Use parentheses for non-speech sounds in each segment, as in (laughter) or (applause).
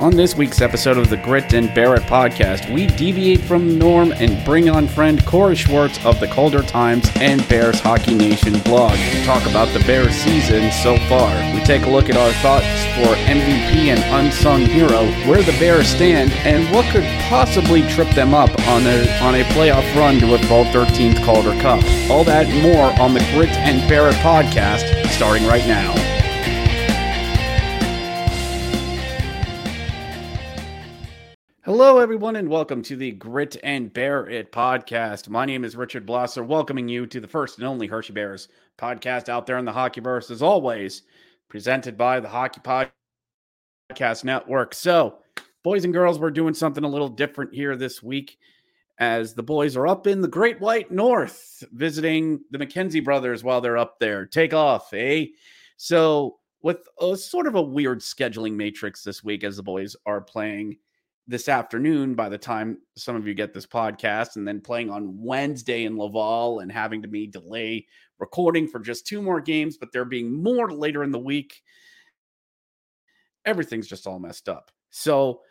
On this week's episode of the Grit and Bear It podcast, we deviate from norm and bring on friend Corey Swartz of the Calder Times and Bears Hockey Nation blog to talk about the Bears season so far. We take a look at our thoughts for MVP and unsung hero, where the Bears stand, and what could possibly trip them up on a on a playoff run to a 12th 13th Calder Cup. All that more on the Grit and Bear It podcast, starting right now. Hello, everyone, and welcome to the Grit and Bear It podcast. My name is Richard Blosser, welcoming you to the first and only Hershey Bears podcast out there in the Hockeyverse, as always, presented by the Hockey Podcast Network. So, boys and girls, we're doing something a little different here this week as the boys are up in the Great White North visiting the McKenzie brothers while they're up there. Take off, eh? So, with a sort of a weird scheduling matrix this week as the boys are playing this afternoon by the time some of you get this podcast and then playing on Wednesday in Laval and having to be delay recording for just two more games, but there being more later in the week. Everything's just all messed up. So,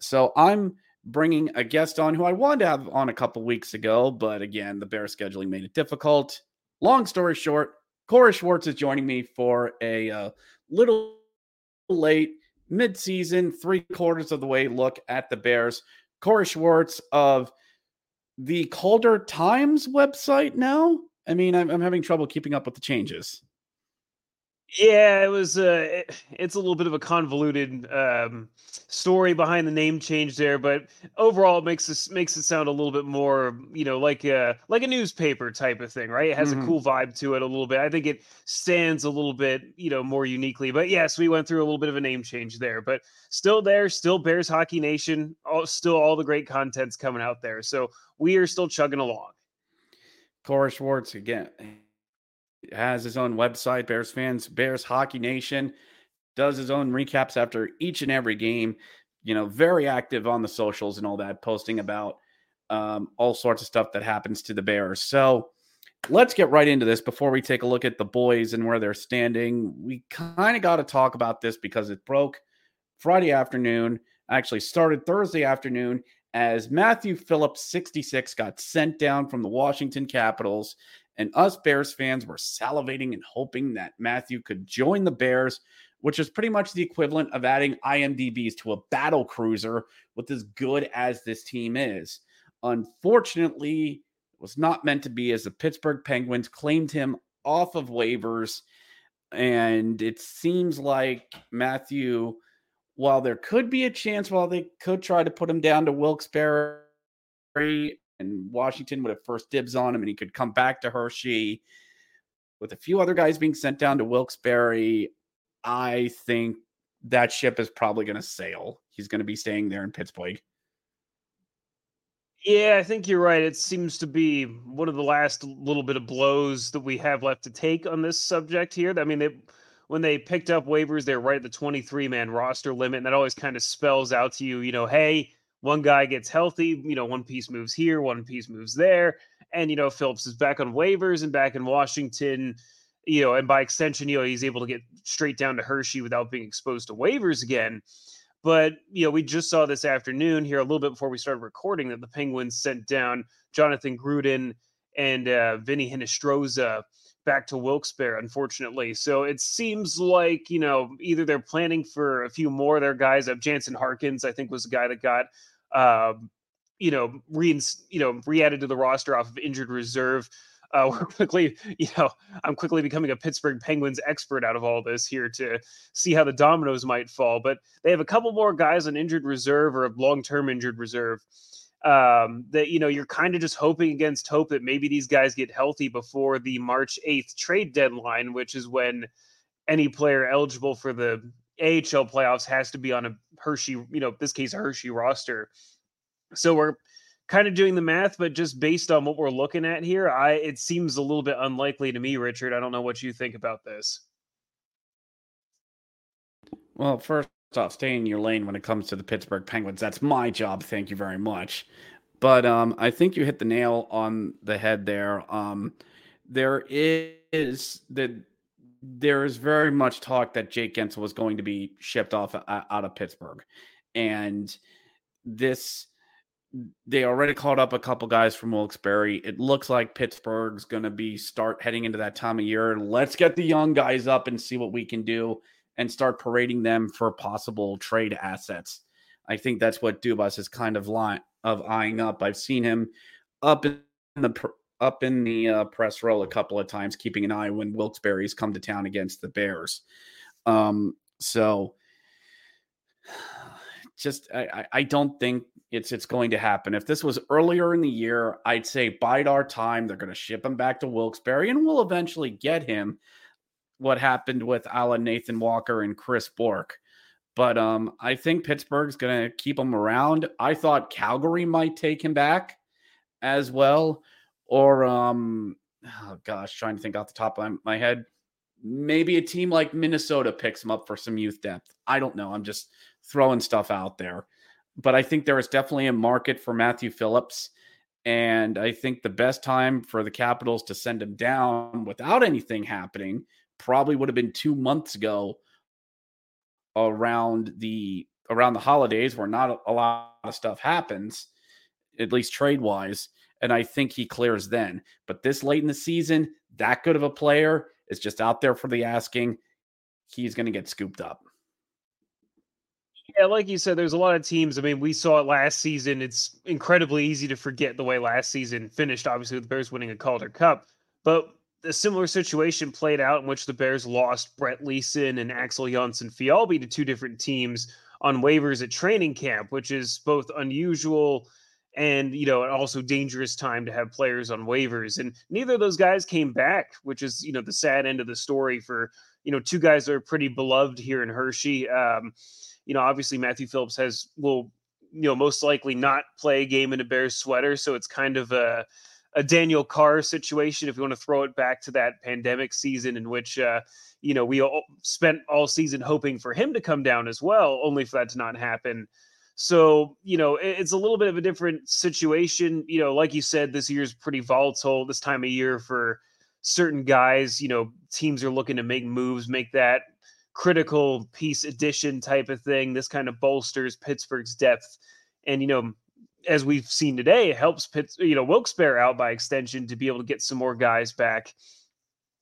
so I'm bringing a guest on who I wanted to have on a couple weeks ago, but again, the bear scheduling made it difficult. Long story short, Corey Swartz is joining me for a uh, little late midseason, three quarters of the way look at the Bears. Corey Swartz of the Calder Times website now. I mean, I'm, I'm having trouble keeping up with the changes. Yeah, it was. Uh, it, it's a little bit of a convoluted um, story behind the name change there, but overall, it makes this makes it sound a little bit more, you know, like a like a newspaper type of thing, right? It has Mhm. a cool vibe to it a little bit. I think it stands a little bit, you know, more uniquely. But yes, we went through a little bit of a name change there, but still there, still Bears Hockey Nation, all, still all the great content's coming out there. So we are still chugging along. Corey Swartz again has his own website, Bears fans, Bears Hockey Nation, does his own recaps after each and every game. You know, very active on the socials and all that, posting about um, all sorts of stuff that happens to the Bears. So let's get right into this before we take a look at the boys and where they're standing. We kind of got to talk about this because it broke Friday afternoon, actually started Thursday afternoon as Matthew Phillips, 66, got sent down from the Washington Capitals. And us Bears fans were salivating and hoping that Matthew could join the Bears, which is pretty much the equivalent of adding IMDBs to a battle cruiser with as good as this team is. Unfortunately, it was not meant to be as the Pittsburgh Penguins claimed him off of waivers. And it seems like Matthew, while there could be a chance, while they could try to put him down to Wilkes-Barre and Washington would have first dibs on him and he could come back to Hershey with a few other guys being sent down to Wilkes-Barre, I think that ship is probably going to sail. He's going to be staying there in Pittsburgh. Yeah, I think you're right. It seems to be one of the last little bit of blows that we have left to take on this subject here. I mean, they when they picked up waivers, they're right at the 23 man roster limit, and that always kind of spells out to you, you know, hey, one guy gets healthy, you know, one piece moves here, one piece moves there, and you know, Phillips is back on waivers and back in Washington, you know, and by extension, you know, he's able to get straight down to Hershey without being exposed to waivers again. But you know, we just saw this afternoon here a little bit before we started recording that the Penguins sent down Jonathan Gruden and uh, Vinny Hinostroza back to Wilkes-Barre, unfortunately. So it seems like you know either they're planning for a few more of their guys. Up Jansen Harkins, I think, was the guy that got um, you know re you know re-added to the roster off of injured reserve. Uh, (laughs) we're quickly, you know, I'm quickly becoming a Pittsburgh Penguins expert out of all this here to see how the dominoes might fall. But they have a couple more guys on injured reserve or a long-term injured reserve. um, that you know you're kind of just hoping against hope that maybe these guys get healthy before the March 8th trade deadline, which is when any player eligible for the AHL playoffs has to be on a Hershey, you know, this case a Hershey roster. So we're kind of doing the math, but just based on what we're looking at here, I it seems a little bit unlikely to me, Richard. I don't know what you think about this. Well, first off, stay in your lane when it comes to the Pittsburgh Penguins. That's my job. Thank you very much. But um, I think you hit the nail on the head there. Um, there is that there is very much talk that Jake Guentzel was going to be shipped off uh, out of Pittsburgh, and this they already called up a couple guys from Wilkes-Barre. It looks like Pittsburgh's going to be start heading into that time of year. Let's get the young guys up and see what we can do and start parading them for possible trade assets. I think that's what Dubas is kind of line of eyeing up. I've seen him up in the up in the uh, press row a couple of times, keeping an eye when Wilkes-Barre's come to town against the Bears. Um, so (sighs) just I, I don't think it's it's going to happen. If this was earlier in the year, I'd say bide our time. They're going to ship him back to Wilkes-Barre, and we'll eventually get him. What happened with Alan Nathan Walker and Chris Bourque, But um, I think Pittsburgh's going to keep him around. I thought Calgary might take him back as well, or um, oh gosh, trying to think off the top of my head, maybe a team like Minnesota picks him up for some youth depth. I don't know. I'm just throwing stuff out there but I think there is definitely a market for Matthew Phillips. And I think the best time for the Capitals to send him down without anything happening probably would have been two months ago around the around the holidays where not a lot of stuff happens, at least trade wise. And I think he clears then. But this late in the season, that good of a player is just out there for the asking. He's going to get scooped up. Yeah, like you said, there's a lot of teams. I mean, we saw it last season. It's incredibly easy to forget the way last season finished, obviously, with the Bears winning a Calder Cup. But a similar situation played out in which the Bears lost Brett Leason and Axel Jonsson-Fjallby to two different teams on waivers at training camp, which is both unusual and you know also dangerous time to have players on waivers and neither of those guys came back which is you know the sad end of the story for you know two guys that are pretty beloved here in hershey um, you know, obviously Matthew Phillips has will you know most likely not play a game in a Bears sweater, so it's kind of a a Daniel Carr situation if you want to throw it back to that pandemic season in which uh, you know we all spent all season hoping for him to come down as well, only for that to not happen. So, you know, it's a little bit of a different situation. You know, like you said, this year's pretty volatile this time of year for certain guys. You know, teams are looking to make moves, make that critical piece addition type of thing. This kind of bolsters Pittsburgh's depth. And, you know, as we've seen today, it helps Pitts, you know, Wilkes-Barre out by extension to be able to get some more guys back.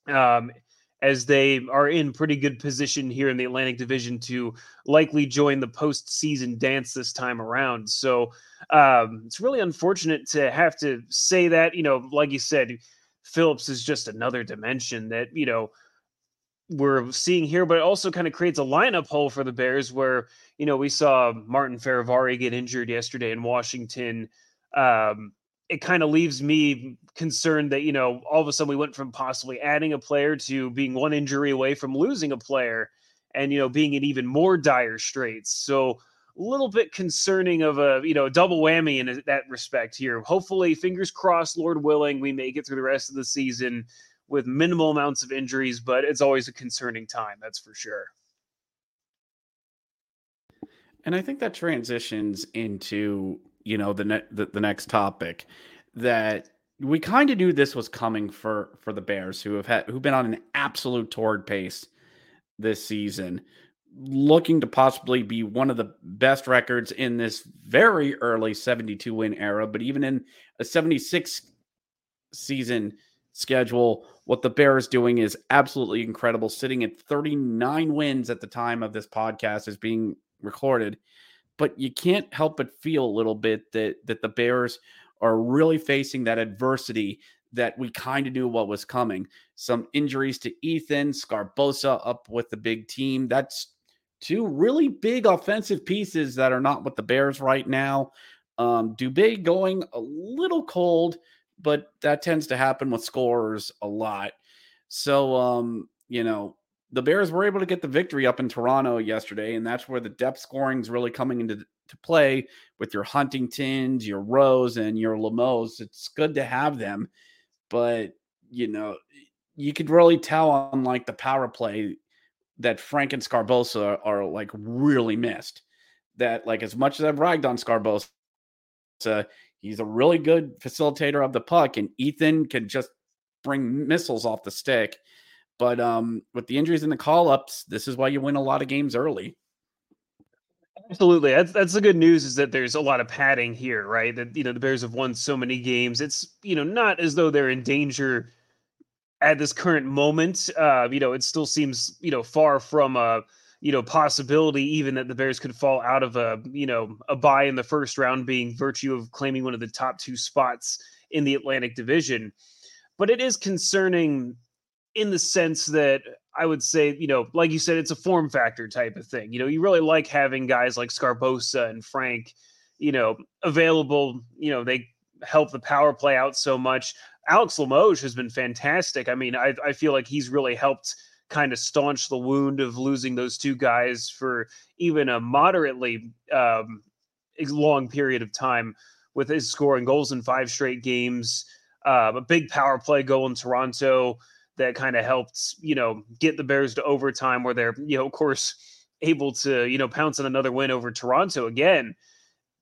Um, as they are in pretty good position here in the Atlantic Division to likely join the postseason dance this time around. So um, it's really unfortunate to have to say that. You know, like you said, Phillips is just another dimension that you know we're seeing here, but it also kind of creates a lineup hole for the Bears where, you know, we saw Martin Fehervary get injured yesterday in Washington. Um, it kind of leaves me concerned that, you know, all of a sudden we went from possibly adding a player to being one injury away from losing a player and, you know, being in even more dire straits. So, a little bit concerning of a, you know, double whammy in that respect here. Hopefully, fingers crossed, Lord willing, we make it through the rest of the season with minimal amounts of injuries, but it's always a concerning time, that's for sure. And I think that transitions into, you know, the ne- the, the next topic that we kind of knew this was coming for for the Bears who have had who've been on an absolute torrid pace this season, looking to possibly be one of the best records in this very early 72 win era, but even in a 76 season schedule. What the Bears doing is absolutely incredible, sitting at 39 wins at the time of this podcast is being recorded. But you can't help but feel a little bit that that the Bears are really facing that adversity that we kind of knew what was coming. Some injuries to Ethan, Sgarbossa up with the big team. That's two really big offensive pieces that are not with the Bears right now. Um, Dubé going a little cold, but that tends to happen with scorers a lot. So, um, you know, the Bears were able to get the victory up in Toronto yesterday, and that's where the depth scoring is really coming into to play with your Huntingtons, your Rose, and your Limoges. It's good to have them, but you know, you could really tell on like the power play that Frank and Sgarbossa are, are like really missed. That like as much as I've ragged on Sgarbossa, he's a really good facilitator of the puck, and Ethan can just bring missiles off the stick. But um, with the injuries and the call ups, this is why you win a lot of games early. Absolutely. That's that's the good news is that there's a lot of padding here, right? That you know the Bears have won so many games. It's you know not as though they're in danger at this current moment. Uh, you know, it still seems you know far from a you know possibility even that the Bears could fall out of a you know a buy in the first round, being virtue of claiming one of the top two spots in the Atlantic Division. But it is concerning in the sense that I would say, you know, like you said, it's a form factor type of thing. You know, you really like having guys like Sgarbossa and Frank, you know, available. You know, they help the power play out so much. Alex Limoges has been fantastic. I mean, I, I feel like he's really helped kind of staunch the wound of losing those two guys for even a moderately um, long period of time with his scoring goals in five straight games. Uh, a big power play goal in Toronto that kind of helped, you know, get the Bears to overtime where they're, you know, of course, able to, you know, pounce on another win over Toronto again.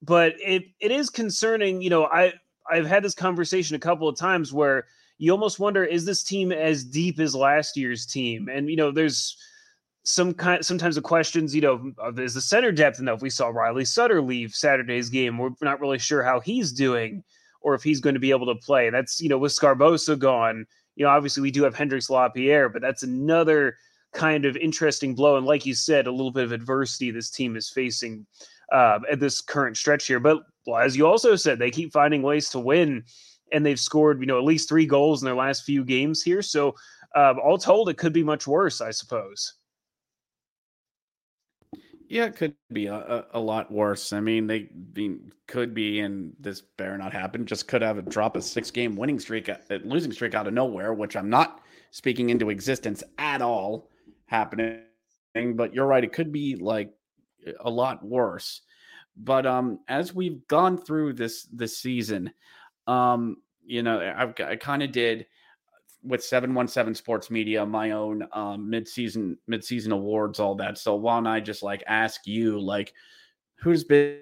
But it it is concerning, you know, I I've had this conversation a couple of times where you almost wonder is this team as deep as last year's team? And you know, there's some kind sometimes the questions, you know, is the center depth enough? We saw Riley Sutter leave Saturday's game. We're not really sure how he's doing or if he's going to be able to play. That's, you know, with Sgarbossa gone, you know, obviously we do have Hendrix Lapierre, but that's another kind of interesting blow. And like you said, a little bit of adversity this team is facing uh, at this current stretch here. But well, as you also said, they keep finding ways to win, and they've scored, you know, at least three goals in their last few games here. So um, all told, it could be much worse, I suppose. Yeah, it could be a, a, lot worse. I mean, they could be, and this better not happen. Just could have a drop a six game winning streak, a losing streak out of nowhere, which I'm not speaking into existence at all happening. But you're right; it could be like a lot worse. But um, as we've gone through this this season, um, you know, I've I kind of did with 717 Sports Media, my own um, mid-season mid-season awards, all that. So why don't I just like ask you, like, who's been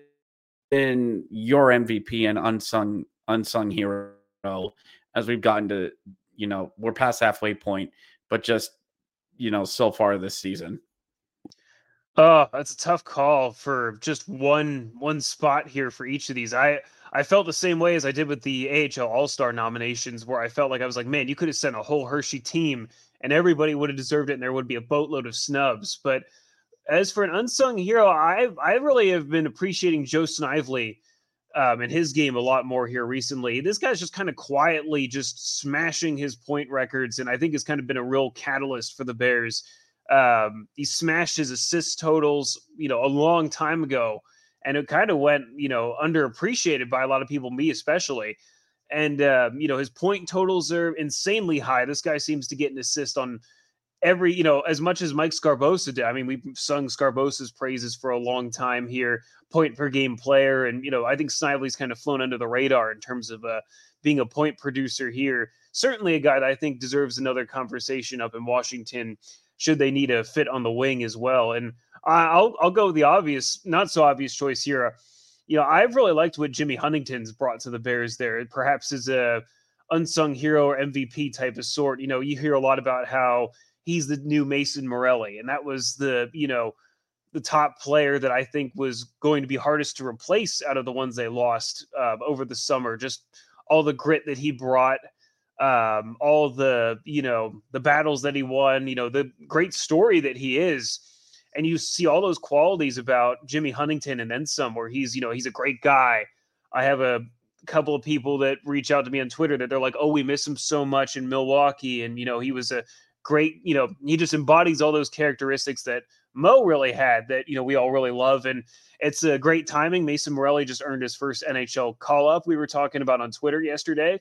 been your MVP and unsung unsung hero as we've gotten to, you know, we're past halfway point, but just you know, so far this season. Oh, that's a tough call for just one one spot here for each of these. I I felt the same way as I did with the AHL All Star nominations, where I felt like I was like, man, you could have sent a whole Hershey team and everybody would have deserved it, and there would be a boatload of snubs. But as for an unsung hero, I I really have been appreciating Joe Snively um, in his game a lot more here recently. This guy's just kind of quietly just smashing his point records, and I think has kind of been a real catalyst for the Bears. Um, he smashed his assist totals, you know, a long time ago and it kind of went, you know, underappreciated by a lot of people, me especially. And uh, you know, his point totals are insanely high. This guy seems to get an assist on every, you know, as much as Mike Sgarbossa did. I mean, we've sung Sgarbossa's praises for a long time here, point per game player, and you know, I think Snively's kind of flown under the radar in terms of uh, being a point producer here. Certainly, a guy that I think deserves another conversation up in Washington. Should they need a fit on the wing as well? And I'll I'll go with the obvious, not so obvious choice here. You know, I've really liked what Jimmy Huntington's brought to the Bears there. Perhaps as a unsung hero or MVP type of sort. You know, you hear a lot about how he's the new Mason Morelli, and that was the you know the top player that I think was going to be hardest to replace out of the ones they lost uh, over the summer. Just all the grit that he brought, um, all the you know the battles that he won, you know the great story that he is and you see all those qualities about Jimmy Huntington and then some, where he's you know he's a great guy. I have a couple of people that reach out to me on Twitter that they're like, "Oh, we miss him so much in Milwaukee," and you know he was a great, you know, he just embodies all those characteristics that Mo really had that, you know, we all really love. And it's a great timing. Mason Morelli just earned his first NHL call up. We were talking about on Twitter yesterday.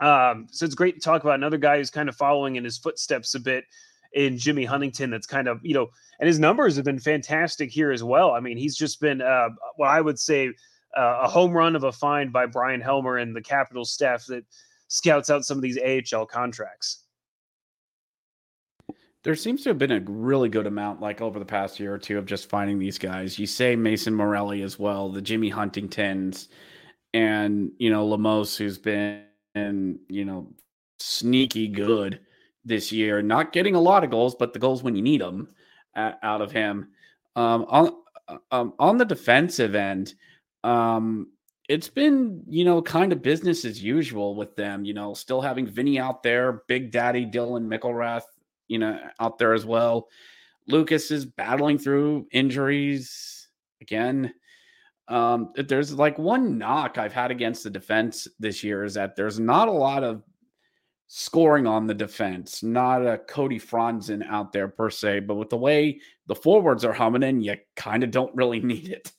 Um, so it's great to talk about another guy who's kind of following in his footsteps a bit in Jimmy Huntington. That's kind of, you know, and his numbers have been fantastic here as well. I mean, he's just been uh, what I would say uh, a home run of a find by Bryan Helmer and the Capitals staff that scouts out some of these AHL contracts. There seems to have been a really good amount, like over the past year or two, of just finding these guys. You say Mason Morelli as well, the Jimmy Huntingtons, and you know Limoges, who's been you know sneaky good this year. Not getting a lot of goals, but the goals when you need them out of him. Um, on um, on the defensive end, um, it's been you know kind of business as usual with them. You know, still having Vinny out there, Big Daddy Dylan McIlrath you know, out there as well. Lucas is battling through injuries again. Um, there's like one knock I've had against the defense this year is that there's not a lot of scoring on the defense, not a Cody Franzen out there per se, but with the way the forwards are humming in, you kind of don't really (laughs) need it.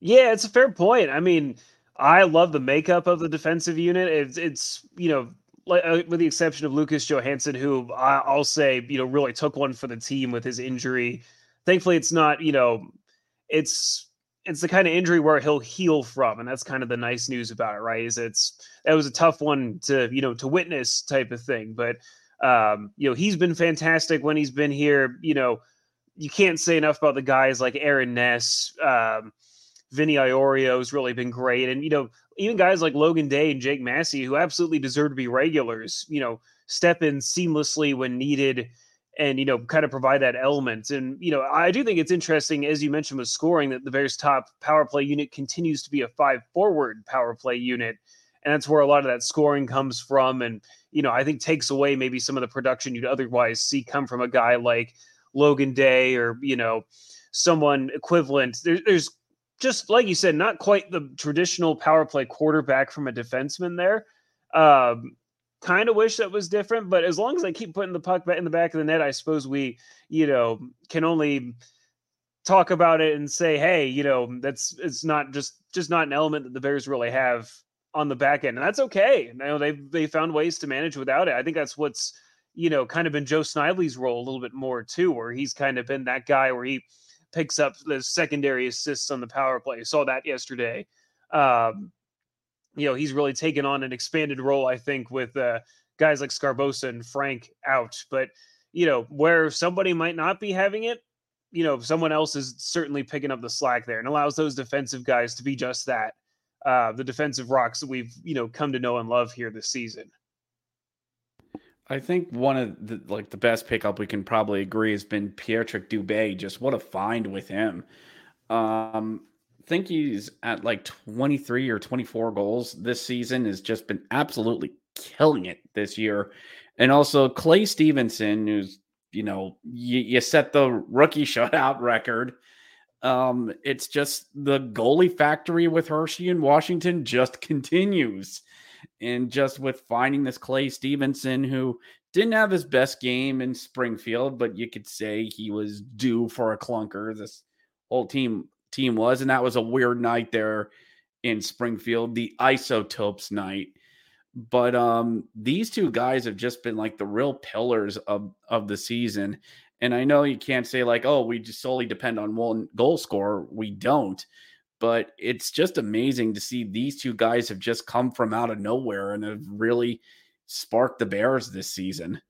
Yeah, it's a fair point. I mean, I love the makeup of the defensive unit. It's it's you know uh, with the exception of Lucas Johansson, who I, I'll say, you know, really took one for the team with his injury. Thankfully, it's not, you know, it's it's the kind of injury where he'll heal from, and that's kind of the nice news about it, right? Is it's that was a tough one to you know to witness type of thing, but um, you know he's been fantastic when he's been here. You know, you can't say enough about the guys like Aaron Ness. Um, Vinny Iorio has really been great. And, you know, even guys like Logan Day and Jake Massie, who absolutely deserve to be regulars, you know, step in seamlessly when needed and, you know, kind of provide that element. And, you know, I do think it's interesting, as you mentioned with scoring, that the Bears' top power play unit continues to be a five forward power play unit. And that's where a lot of that scoring comes from. And, you know, I think takes away maybe some of the production you'd otherwise see come from a guy like Logan Day or, you know, someone equivalent. There, there's just like you said, not quite the traditional power play quarterback from a defenseman there. Um, kind of wish that was different, but as long as I keep putting the puck in the back of the net, I suppose we, you know, can only talk about it and say, hey, you know, that's it's not just just not an element that the Bears really have on the back end, and that's okay. You know, they they found ways to manage without it. I think that's what's you know kind of been Joe Snively's role a little bit more too, where he's kind of been that guy where he picks up the secondary assists on the power play. Saw that yesterday. Um, you know, he's really taken on an expanded role, I think, with uh, guys like Sgarbossa and Frank out. But, you know, where somebody might not be having it, you know, someone else is certainly picking up the slack there and allows those defensive guys to be just that. Uh, the defensive rocks that we've, you know, come to know and love here this season. I think one of the like the best pickup we can probably agree has been Pierrick Dubé. Just what a find with him. Um, think he's at like 23 or 24 goals this season. Has just been absolutely killing it this year. And also Clay Stevenson, who's you know you, you set the rookie (laughs) shutout record. Um, it's just the goalie factory with Hershey and Washington just continues and just with finding this Clay Stevenson who didn't have his best game in Springfield, but you could say he was due for a clunker. This whole team team was, and that was a weird night there in Springfield, the isotopes night. But um, these two guys have just been like the real pillars of of the season. And I know you can't say like, oh, we just solely depend on one goal scorer. We don't but it's just amazing to see these two guys have just come from out of nowhere and have really sparked the Bears this season.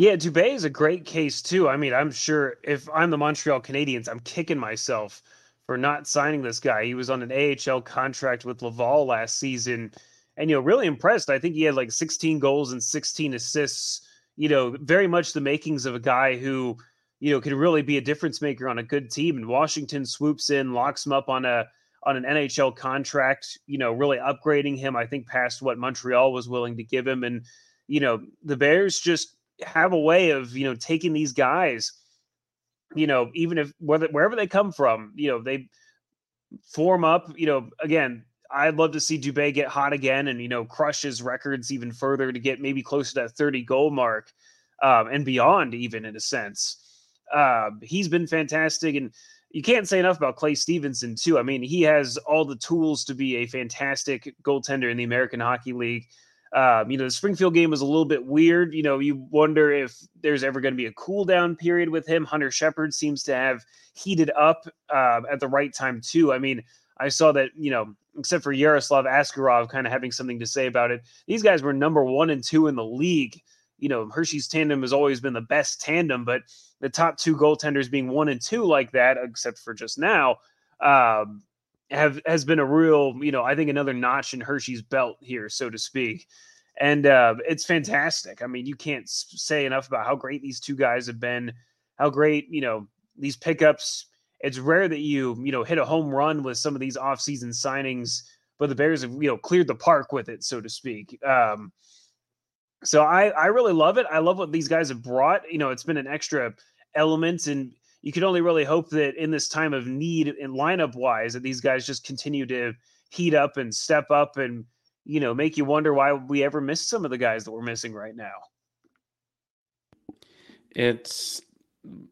Yeah, Dubé is a great case too. I mean, I'm sure if I'm the Montreal Canadiens, I'm kicking myself for not signing this guy. He was on an AHL contract with Laval last season, and you know, really impressed. I think he had like 16 goals and 16 assists. You know, very much the makings of a guy who you know, can really be a difference maker on a good team. And Washington swoops in, locks him up on a on an NHL contract, you know, really upgrading him, I think, past what Montreal was willing to give him. And, you know, the Bears just have a way of, you know, taking these guys, you know, even if whether wherever they come from, you know, they form up, you know, again, I'd love to see Dubé get hot again and you know crush his records even further to get maybe close to that 30 goal mark um, and beyond, even in a sense. Uh, he's been fantastic, and you can't say enough about Clay Stevenson too. I mean, he has all the tools to be a fantastic goaltender in the American Hockey League. Um, you know, the Springfield game was a little bit weird. You know, you wonder if there's ever going to be a cool down period with him. Hunter Shepard seems to have heated up uh, at the right time too. I mean, I saw that you know, except for Yaroslav Askarov kind of having something to say about it. These guys were number one and two in the league. You know, Hershey's tandem has always been the best tandem, but the top two goaltenders being one and two like that, except for just now, um, have has been a real, you know, I think another notch in Hershey's belt here, so to speak. And uh, it's fantastic. I mean, you can't say enough about how great these two guys have been, how great, you know, these pickups. It's rare that you, you know, hit a home run with some of these offseason signings, but the Bears have, you know, cleared the park with it, so to speak. Um, so I, I really love it. I love what these guys have brought. You know, it's been an extra element and you can only really hope that in this time of need and lineup wise that these guys just continue to heat up and step up and you know make you wonder why we ever missed some of the guys that we're missing right now. It's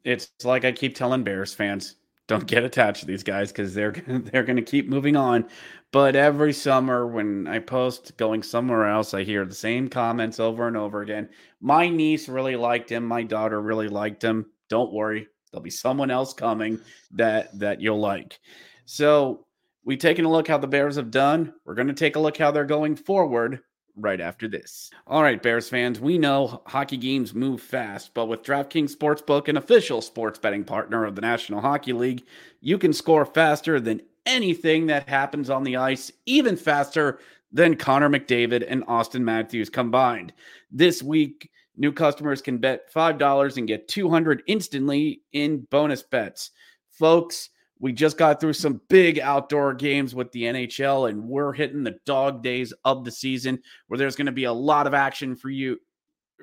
it's like i keep telling bears fans don't get attached to these guys because they're (laughs) they're going to keep moving on. But every summer when i post going somewhere else i hear the same comments over and over again. My niece really liked him. My daughter really liked him. Don't worry There'll be someone else coming that that you'll like. So we taking a look how the Bears have done. We're going to take a look how they're going forward right after this. All right, Bears fans, we know hockey games move fast, but with DraftKings Sportsbook, an official sports betting partner of the National Hockey League, you can score faster than anything that happens on the ice, even faster than Connor McDavid and Austin Matthews combined. This week, New customers can bet $5 and get 200 instantly in bonus bets. Folks, we just got through some big outdoor games with the NHL and we're hitting the dog days of the season where there's going to be a lot of action for you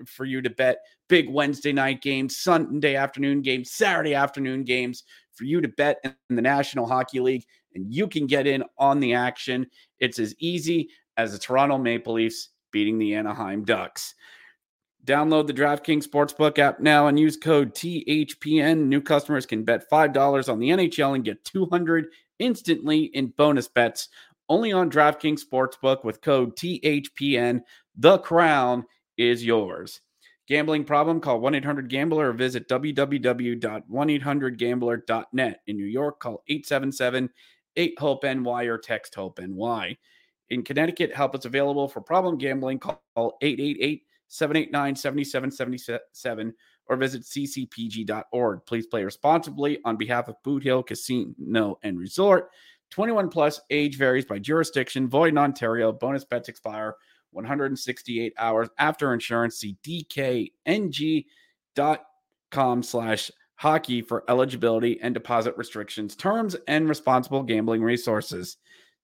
for you to bet big Wednesday night games, Sunday afternoon games, Saturday afternoon games for you to bet in the National Hockey League and you can get in on the action. It's as easy as the Toronto Maple Leafs beating the Anaheim Ducks. Download the DraftKings Sportsbook app now and use code THPN. New customers can bet $5 on the NHL and get 200 instantly in bonus bets only on DraftKings Sportsbook with code THPN. The crown is yours. Gambling problem? Call 1 800 Gambler or visit www.1800Gambler.net. In New York, call 877 8 HOPE NY or text HOPE NY. In Connecticut, help is available for problem gambling. Call 888 789 7777 or visit ccpg.org. Please play responsibly on behalf of Boot Hill Casino and Resort. 21 plus age varies by jurisdiction. Void in Ontario. Bonus bets expire 168 hours after insurance. See dkng.com slash hockey for eligibility and deposit restrictions, terms, and responsible gambling resources.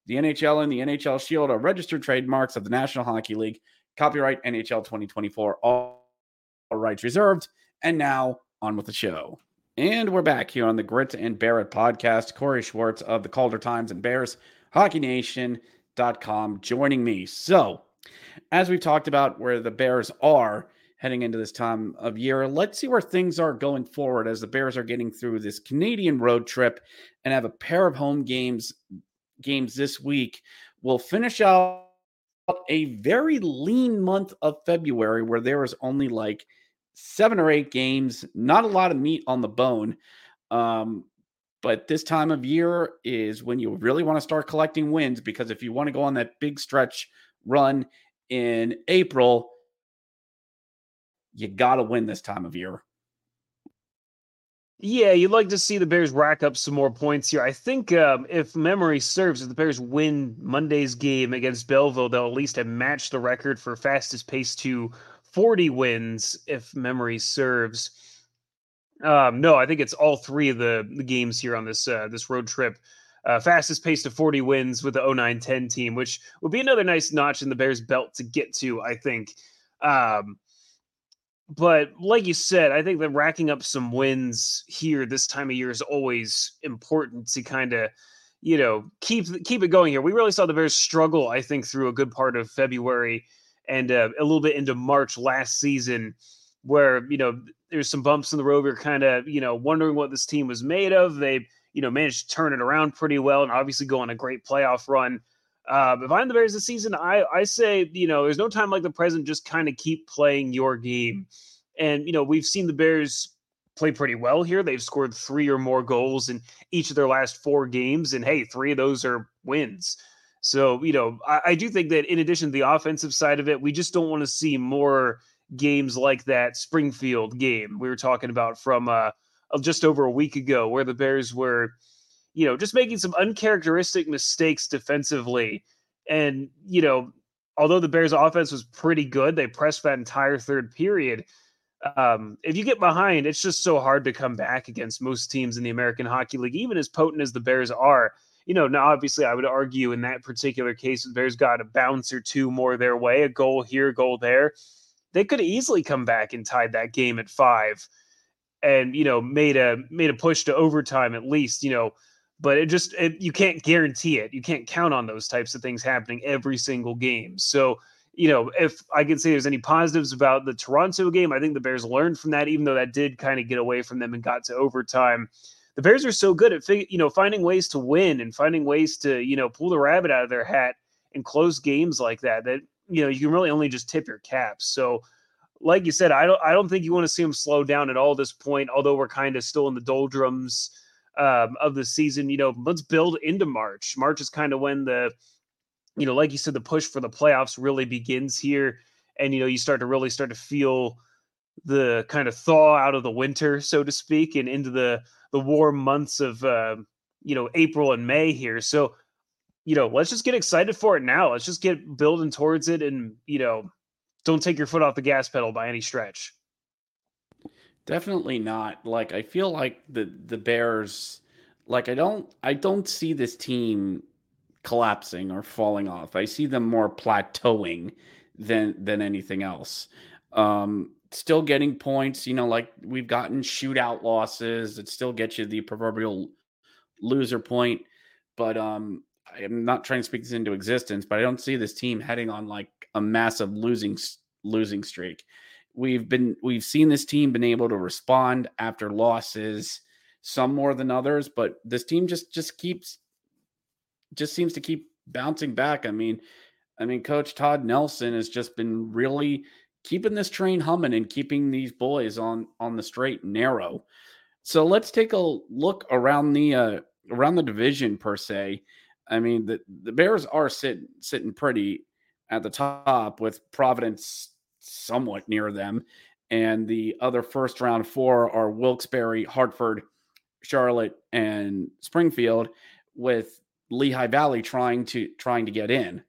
The NHL and the NHL Shield are registered trademarks of the National Hockey League. Copyright NHL 2024, all rights reserved. And now on with the show. And we're back here on the Grit and Bear It podcast. Corey Swartz of the Calder Times and Bears Hockey Nation.com joining me. So, as we've talked about where the Bears are heading into this time of year, let's see where things are going forward as the Bears are getting through this Canadian road trip and have a pair of home games games this week. We'll finish out a very lean month of February where there was only like seven or eight games, not a lot of meat on the bone. Um, but this time of year is when you really want to start collecting wins because if you want to go on that big stretch run in April, you got to win this time of year. Yeah, you'd like to see the Bears rack up some more points here. I think um, if memory serves, if the Bears win Monday's game against Belleville, they'll at least have matched the record for fastest pace to 40 wins, if memory serves. Um, no, I think it's all three of the, the games here on this uh, this road trip. Uh, fastest pace to 40 wins with the 0910 team, which would be another nice notch in the Bears' belt to get to, I think. Um, but like you said, I think that racking up some wins here this time of year is always important to kind of you know, keep keep it going here. We really saw the Bears struggle, I think, through a good part of February and uh, a little bit into March last season, where you know there's some bumps in the road. We are kind of you know wondering what this team was made of. They you know managed to turn it around pretty well and obviously go on a great playoff run. Uh, if I'm the Bears this season, I I say you know there's no time like the present. Just kind of keep playing your game, and you know we've seen the Bears play pretty well here. They've scored three or more goals in each of their last four games, and hey, three of those are wins. So, you know, I, I do think that in addition to the offensive side of it, we just don't want to see more games like that Springfield game we were talking about from uh, just over a week ago, where the Bears were, you know, just making some uncharacteristic mistakes defensively. And, you know, although the Bears' offense was pretty good, they pressed that entire third period um, if you get behind, it's just so hard to come back against most teams in the American Hockey League, even as potent as the Bears are. You know, now obviously, I would argue in that particular case, the Bears got a bounce or two more their way, a goal here, goal there. They could easily come back and tied that game at five, and you know, made a made a push to overtime at least. You know, but it just it, you can't guarantee it. You can't count on those types of things happening every single game. So you know, if I can say there's any positives about the Toronto game, I think the Bears learned from that, even though that did kind of get away from them and got to overtime. The Bears are so good at you know finding ways to win and finding ways to you know pull the rabbit out of their hat in close games like that. That you know you can really only just tip your caps. So, like you said, I don't I don't think you want to see them slow down at all this point. Although we're kind of still in the doldrums um, of the season. You know, let's build into March. March is kind of when the you know, like you said, the push for the playoffs really begins here. And, you know, you start to really start to feel the kind of thaw out of the winter, so to speak, and into the the warm months of uh, you know April and May here. So, you know, let's just get excited for it now. Let's just get building towards it, and you know, don't take your foot off the gas pedal by any stretch. Definitely not. Like I feel like the the Bears, like I don't I don't see this team collapsing or falling off. I see them more plateauing than than anything else. Um, still getting points, you know, like we've gotten shootout losses that still get you the proverbial loser point. But um, I'm not trying to speak this into existence, but I don't see this team heading on like a massive losing losing streak. We've been we've seen this team been able to respond after losses, some more than others, but this team just just keeps just seems to keep bouncing back. I mean, I mean, Coach Todd Nelson has just been really keeping this train humming and keeping these boys on on the straight and narrow. So let's take a look around the uh, around the division per se. I mean, the the Bears are sitting sitting pretty at the top with Providence somewhat near them, and the other first round four are Wilkes-Barre, Hartford, Charlotte, and Springfield, with Lehigh Valley trying to trying to get in.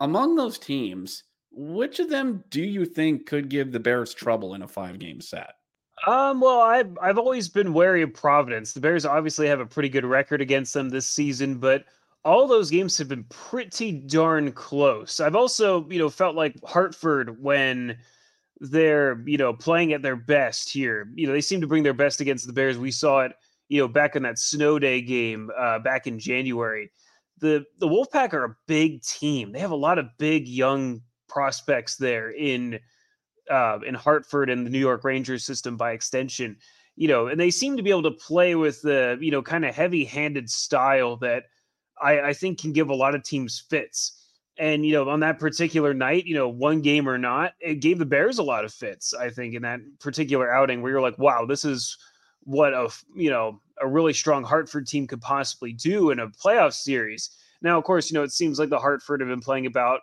Among those teams, which of them do you think could give the Bears trouble in a five game set? Um, well, I've I've always been wary of Providence. The Bears obviously have a pretty good record against them this season, but all those games have been pretty darn close. I've also, you know, felt like Hartford when they're, you know, playing at their best here. You know, they seem to bring their best against the Bears. We saw it you know, back in that snow day game uh, back in January. The the Wolfpack are a big team. They have a lot of big young prospects there in uh, in Hartford and the New York Rangers system by extension. You know, and they seem to be able to play with the you know kind of heavy handed style that I, I think can give a lot of teams fits. And you know, on that particular night, you know, one game or not, it gave the Bears a lot of fits. I think in that particular outing, where you're like, wow, this is what a you know a really strong Hartford team could possibly do in a playoff series. Now, of course, you know it seems like the Hartford have been playing about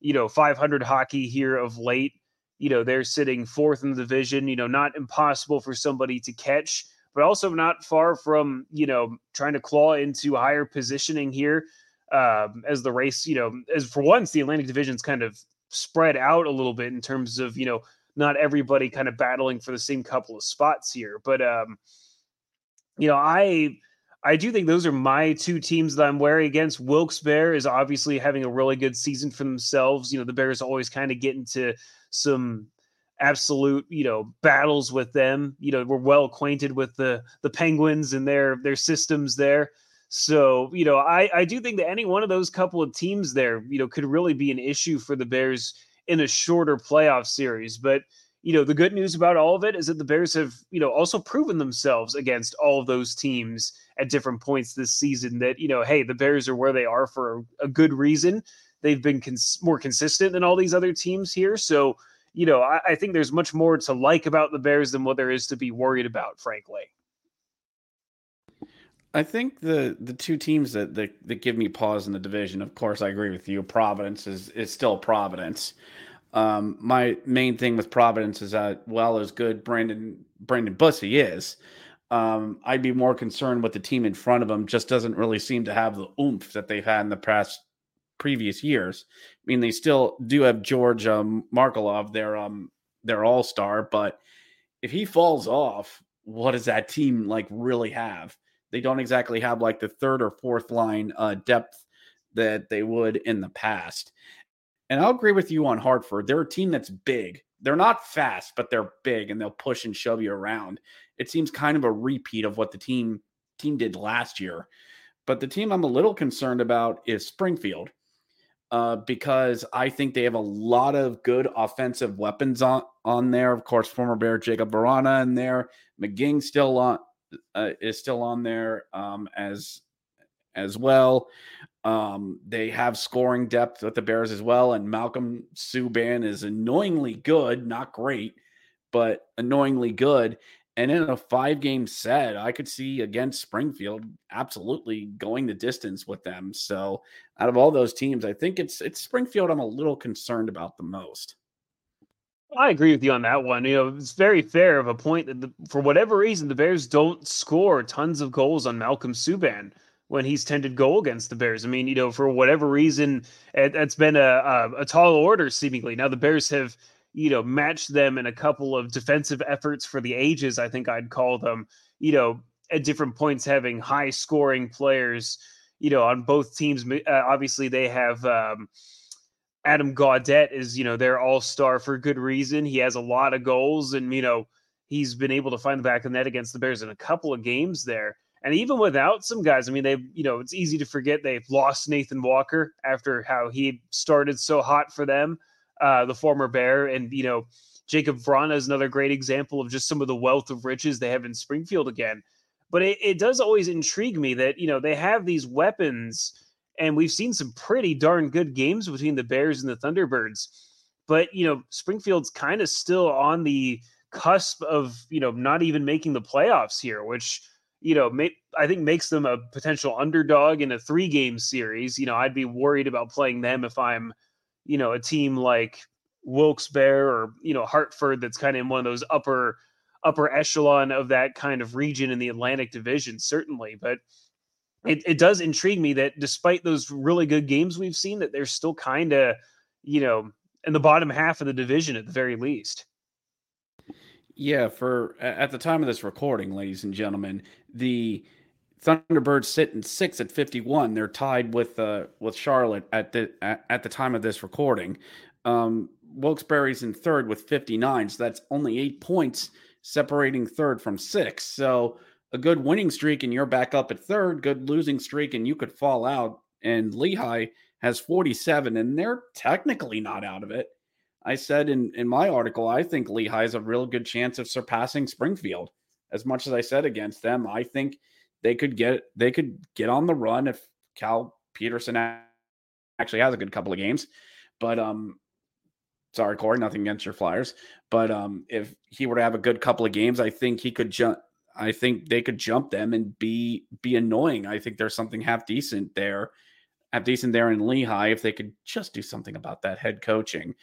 you know 500 hockey here of late. You know they're sitting fourth in the division. You know not impossible for somebody to catch, but also not far from you know trying to claw into higher positioning here um, as the race. You know as for once the Atlantic Division's kind of spread out a little bit in terms of you know not everybody kind of battling for the same couple of spots here. But um, you know, I I do think those are my two teams that I'm wary against. Wilkes-Barre is obviously having a really good season for themselves. You know, the Bears always kind of get into some absolute, you know, battles with them. You know, we're well acquainted with the the Penguins and their their systems there. So, you know, I, I do think that any one of those couple of teams there, you know, could really be an issue for the Bears in a shorter playoff series. But, you know, the good news about all of it is that the Bears have, you know, also proven themselves against all of those teams at different points this season that, you know, hey, the Bears are where they are for a good reason. They've been cons- more consistent than all these other teams here. So, you know, I, I think there's much more to like about the Bears than what there is to be worried about, frankly. I think the the two teams that, that that give me pause in the division, of course, I agree with you. Providence is is still Providence. Um, my main thing with Providence is that well as good Brandon Brandon Bussi is, um, I'd be more concerned with the team in front of them. Just doesn't really seem to have the oomph that they've had in the past previous years. I mean, they still do have George um, Merkulov, their um their all star, but if he falls off, what does that team like really have? they don't exactly have like the third or fourth line uh, depth that they would in the past. And I'll agree with you on Hartford. They're a team that's big. They're not fast, but they're big and they'll push and shove you around. It seems kind of a repeat of what the team team did last year. But the team I'm a little concerned about is Springfield. Uh, because I think they have a lot of good offensive weapons on on there. Of course, former Bear Jacob Vrana in there, McGinn still on uh, is still on there um, as as well. Um, they have scoring depth with the Bears as well, and Malcolm Subban is annoyingly good, not great, but annoyingly good. And in a five game set, I could see against Springfield absolutely going the distance with them. So out of all those teams, I think it's it's Springfield I'm a little concerned about the most. I agree with you on that one. You know, it's very fair of a point that the, for whatever reason the Bears don't score tons of goals on Malcolm Subban when he's tended goal against the Bears. I mean, you know, for whatever reason, it, has been a, a, a tall order seemingly. Now the Bears have you know matched them in a couple of defensive efforts for the ages. I think I'd call them. You know, at different points having high scoring players. You know, on both teams. Uh, obviously, they have. Um, Adam Gaudette is, you know, their all star for good reason. He has a lot of goals, and you know, he's been able to find the back of the net against the Bears in a couple of games there. And even without some guys, I mean, they've, you know, it's easy to forget they've lost Nathan Walker after how he started so hot for them, uh, the former Bear. And, you know, Jacob Vrana is another great example of just some of the wealth of riches they have in Springfield again. But it, it does always intrigue me that, you know, they have these weapons and we've seen some pretty darn good games between the Bears and the Thunderbirds. But, you know, Springfield's kind of still on the cusp of, you know, not even making the playoffs here, which, you know, may, I think makes them a potential underdog in a three game series. You know, I'd be worried about playing them if I'm, you know, a team like Wilkes-Barre or, you know, Hartford that's kind of in one of those upper upper echelon of that kind of region in the Atlantic Division, certainly. But it, it does intrigue me that despite those really good games we've seen, that they're still kind of, you know, in the bottom half of the division at the very least. Yeah, for at the time of this recording, ladies and gentlemen, the Thunderbirds sit in six at fifty-one. They're tied with uh, with Charlotte at the at, at the time of this recording. Um, Wilkes-Barre's in third with fifty-nine, so that's only eight points separating third from six. So a good winning streak and you're back up at third, good losing streak and you could fall out. And Lehigh has 47 and they're technically not out of it. I said in, in my article, I think Lehigh has a real good chance of surpassing Springfield. As much as I said against them, I think they could get they could get on the run if Cal Petersen actually has a good couple of games. But um sorry, Corey, nothing against your Flyers. But um if he were to have a good couple of games, I think he could jump I think they could jump them and be be annoying. I think there's something half decent there, half decent there in Lehigh if they could just do something about that head coaching.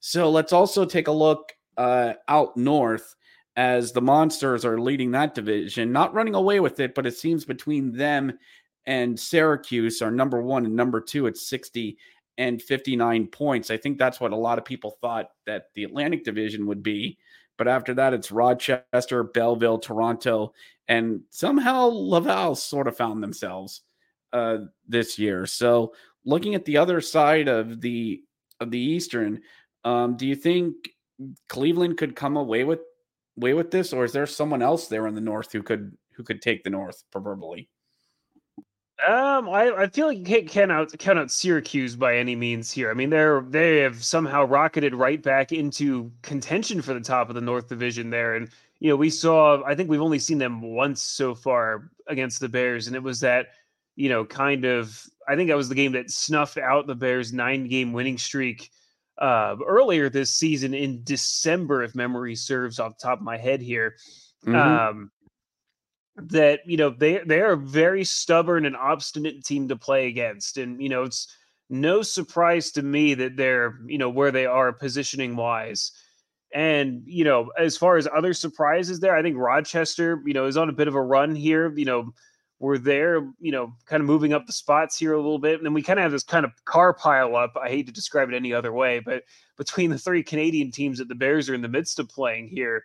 So let's also take a look uh, out north as the Monsters are leading that division, not running away with it, but it seems between them and Syracuse are number one and number two at 60 and 59 points. I think that's what a lot of people thought that the Atlantic Division would be. But after that, it's Rochester, Belleville, Toronto, and somehow Laval sort of found themselves uh, this year. So looking at the other side of the of the Eastern, um, do you think Cleveland could come away with away with this, or is there someone else there in the North who could who could take the North, proverbially? Um, I, I feel like you can't count out, count out Syracuse by any means here. I mean, they're they have somehow rocketed right back into contention for the top of the North Division there, and you know we saw. I think we've only seen them once so far against the Bears, and it was that you know kind of. I think that was the game that snuffed out the Bears' nine-game winning streak uh, earlier this season in December, if memory serves, off the top of my head here. Mm-hmm. Um, that you know they they are a very stubborn and obstinate team to play against, and you know it's no surprise to me that they're you know where they are positioning wise. And you know, as far as other surprises there, I think Rochester, you know, is on a bit of a run here. You know, we're there, you know, kind of moving up the spots here a little bit. And then we kind of have this kind of car pile up. I hate to describe it any other way, but between the three Canadian teams that the Bears are in the midst of playing here,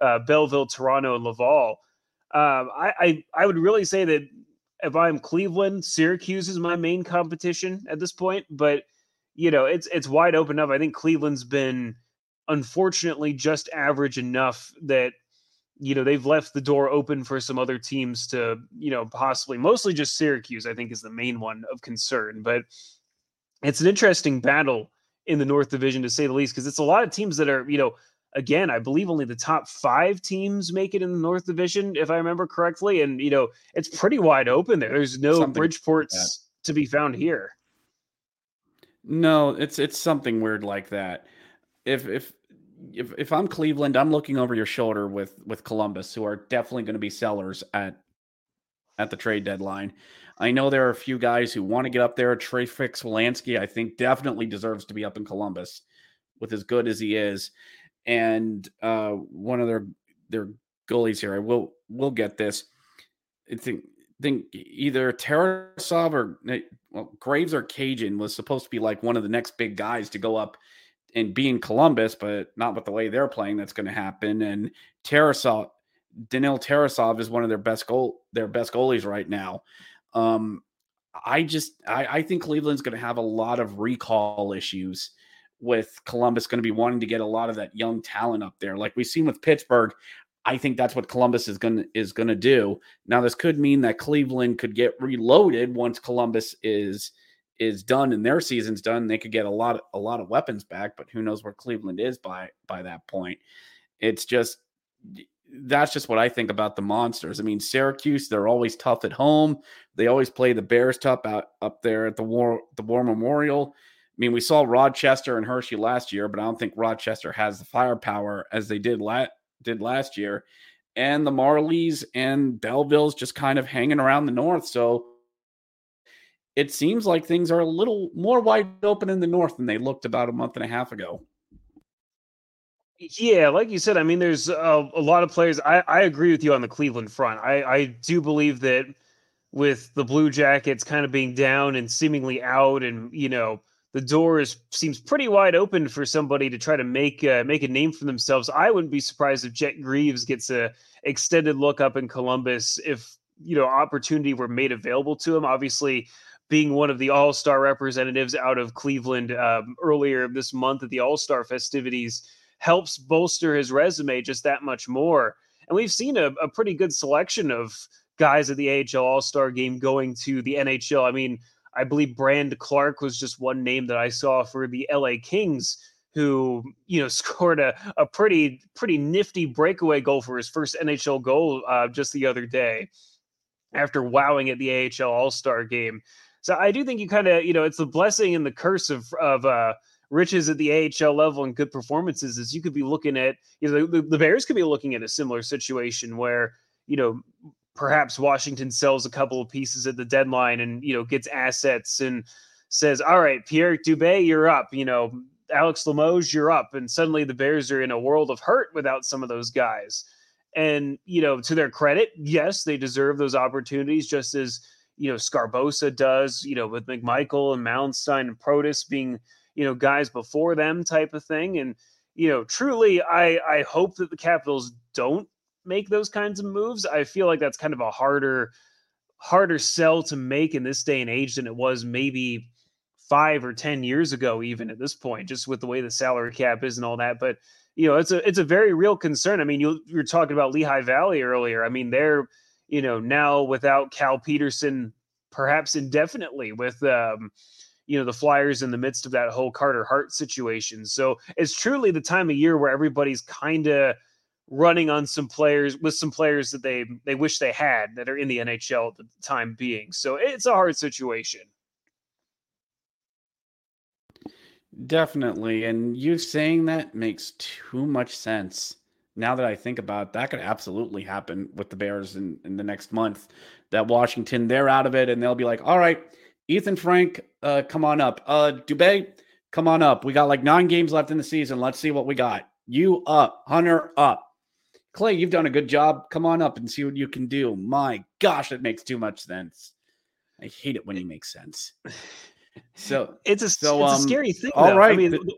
uh, Belleville, Toronto, and Laval, um, I, I I would really say that if I'm Cleveland, Syracuse is my main competition at this point. But you know, it's it's wide open up. I think Cleveland's been unfortunately just average enough that you know they've left the door open for some other teams to you know possibly mostly just Syracuse I think is the main one of concern but it's an interesting battle in the North Division to say the least because it's a lot of teams that are you know again, I believe only the top five teams make it in the North Division, if I remember correctly. And you know, it's pretty wide open there. There's no something Bridgeports like to be found here. No, it's it's something weird like that. If if if if I'm Cleveland, I'm looking over your shoulder with with Columbus, who are definitely going to be sellers at at the trade deadline. I know there are a few guys who want to get up there. Trey Fix-Wolansky, I think, definitely deserves to be up in Columbus with as good as he is and uh, one of their their goalies here. I will will get this. I think think either Tarasov or well, Greaves or Cajan was supposed to be like one of the next big guys to go up and be in Columbus, but not with the way they're playing. That's going to happen. And Tarasov, Danil Tarasov is one of their best goal their best goalies right now. Um, I just I, I think Cleveland's going to have a lot of recall issues with Columbus going to be wanting to get a lot of that young talent up there. Like we've seen with Pittsburgh, I think that's what Columbus is going to is going to do. Now this could mean that Cleveland could get reloaded once Columbus is is done and their season's done. They could get a lot a lot of weapons back, but who knows where Cleveland is by by that point. It's just that's just what I think about the monsters. I mean, Syracuse, they're always tough at home. They always play the Bears tough out up there at the War the War Memorial. I mean, we saw Rochester and Hershey last year, but I don't think Rochester has the firepower as they did la- did last year. And the Marlies and Belleville's just kind of hanging around the north. So it seems like things are a little more wide open in the north than they looked about a month and a half ago. Yeah, like you said, I mean, there's a, a lot of players. I, I agree with you on the Cleveland front. I, I do believe that with the Blue Jackets kind of being down and seemingly out, and you know, the door is seems pretty wide open for somebody to try to make uh, make a name for themselves. I wouldn't be surprised if Jet Greaves gets a extended look up in Columbus if you know opportunity were made available to him. Obviously, being one of the All Star representatives out of Cleveland um, earlier this month at the All Star festivities helps bolster his resume just that much more. And we've seen a, a pretty good selection of guys at the AHL All Star game going to the NHL. I mean, I believe Brandt Clarke was just one name that I saw for the LA Kings who you know (laughs) scored a, a pretty pretty nifty breakaway goal for his first NHL goal uh, just the other day after wowing at the AHL All Star game. So I do think you kind of you know it's the blessing and the curse of of uh, riches at the AHL level and good performances is you could be looking at you know the, the Bears could be looking at a similar situation where you know perhaps Washington sells a couple of pieces at the deadline and you know gets assets and says, "All right, Pierre Dubé, you're up." You know, Alex Limoges, you're up, and suddenly the Bears are in a world of hurt without some of those guys. And you know, to their credit, yes, they deserve those opportunities, just as you know Sgarbossa does. You know, with McMichael and Malenstyn and Protas being you know guys before them, type of thing. And you know, truly, I I hope that the Capitals don't make those kinds of moves. I feel like that's kind of a harder harder sell to make in this day and age than it was maybe five or ten years ago, even at this point, just with the way the salary cap is and all that. But you know, it's a it's a very real concern. I mean, you you were talking about Lehigh Valley earlier. I mean, they're you know now without Cal Petersen, perhaps indefinitely with um, you know the Flyers in the midst of that whole Carter Hart situation. So it's truly the time of year where everybody's kind of running on some players with some players that they they wish they had that are in the NHL at the time being. So it's a hard situation. Definitely. And you saying that makes too much sense. Now that I think about it, that could absolutely happen with the Bears in, in the next month. That Washington, they're out of it and they'll be like, all right, Ethan Frank, uh, come on up. Uh, Dubé, come on up. We got like nine games left in the season. Let's see what we got. You up, Hunter up. Clay, you've done a good job. Come on up and see what you can do. My gosh, it makes too much sense. I hate it when he makes sense. (laughs) So it's a so, it's um, a scary thing. All though. right, I mean, the,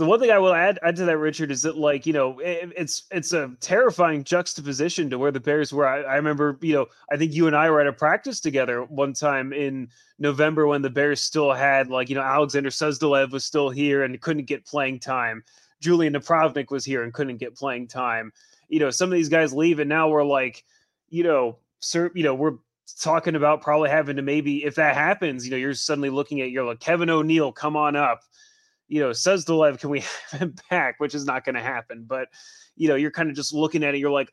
the one thing I will add add to that, Richard, is that like you know it, it's it's a terrifying juxtaposition to where the Bears were. I, I, remember you know I think you and I were at a practice together one time in November when the Bears still had like you know Alexander Suzdalev was still here and couldn't get playing time. Julian Napravnik was here and couldn't get playing time. You know some of these guys leave and now we're like you know sir you know we're talking about probably having to maybe if that happens, you know, you're suddenly looking at you're like Kevin O'Neill, come on up. You know, Suzdalev, can we have him back? Which is not going to happen. But you know, you're kind of just looking at it. You're like,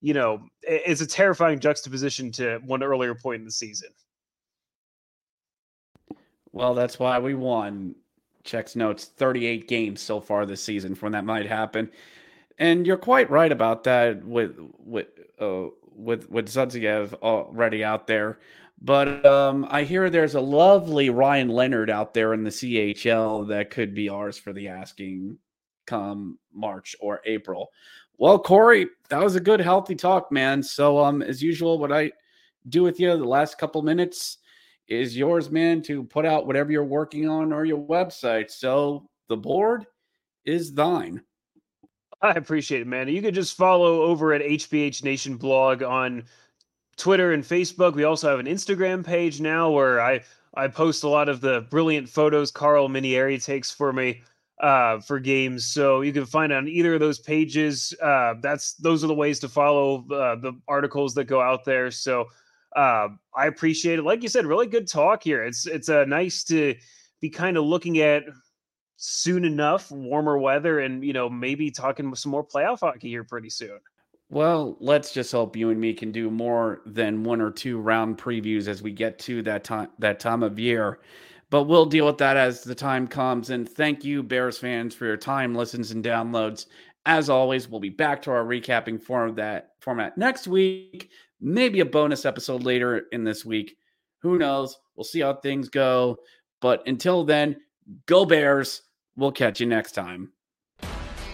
you know, it's a terrifying juxtaposition to one earlier point in the season. Well, that's why we won. Checks notes 38 games so far this season from that might happen. And you're quite right about that with with uh, with with Suzdalev already out there. But um, I hear there's a lovely Ryan Leonard out there in the CHL that could be ours for the asking come March or April. Well, Corey, that was a good, healthy talk, man. So, um, as usual, what I do with you the last couple minutes is yours, man, to put out whatever you're working on or your website. So, the board is thine. I appreciate it, man. You could just follow over at HBH Nation blog on Twitter and Facebook. We also have an Instagram page now where I I post a lot of the brilliant photos Carl Minieri takes for me uh, for games. So you can find on either of those pages. Uh, that's those are the ways to follow uh, the articles that go out there. So uh, I appreciate it. Like you said, really good talk here. It's it's uh, nice to be kind of looking at soon enough, warmer weather, and you know maybe talking with some more playoff hockey here pretty soon. Well, let's just hope you and me can do more than one or two round previews as we get to that time that time of year. But we'll deal with that as the time comes. And thank you, Bears fans, for your time, listens, and downloads. As always, we'll be back to our recapping form that format next week. Maybe a bonus episode later in this week. Who knows? We'll see how things go. But until then, go Bears. We'll catch you next time.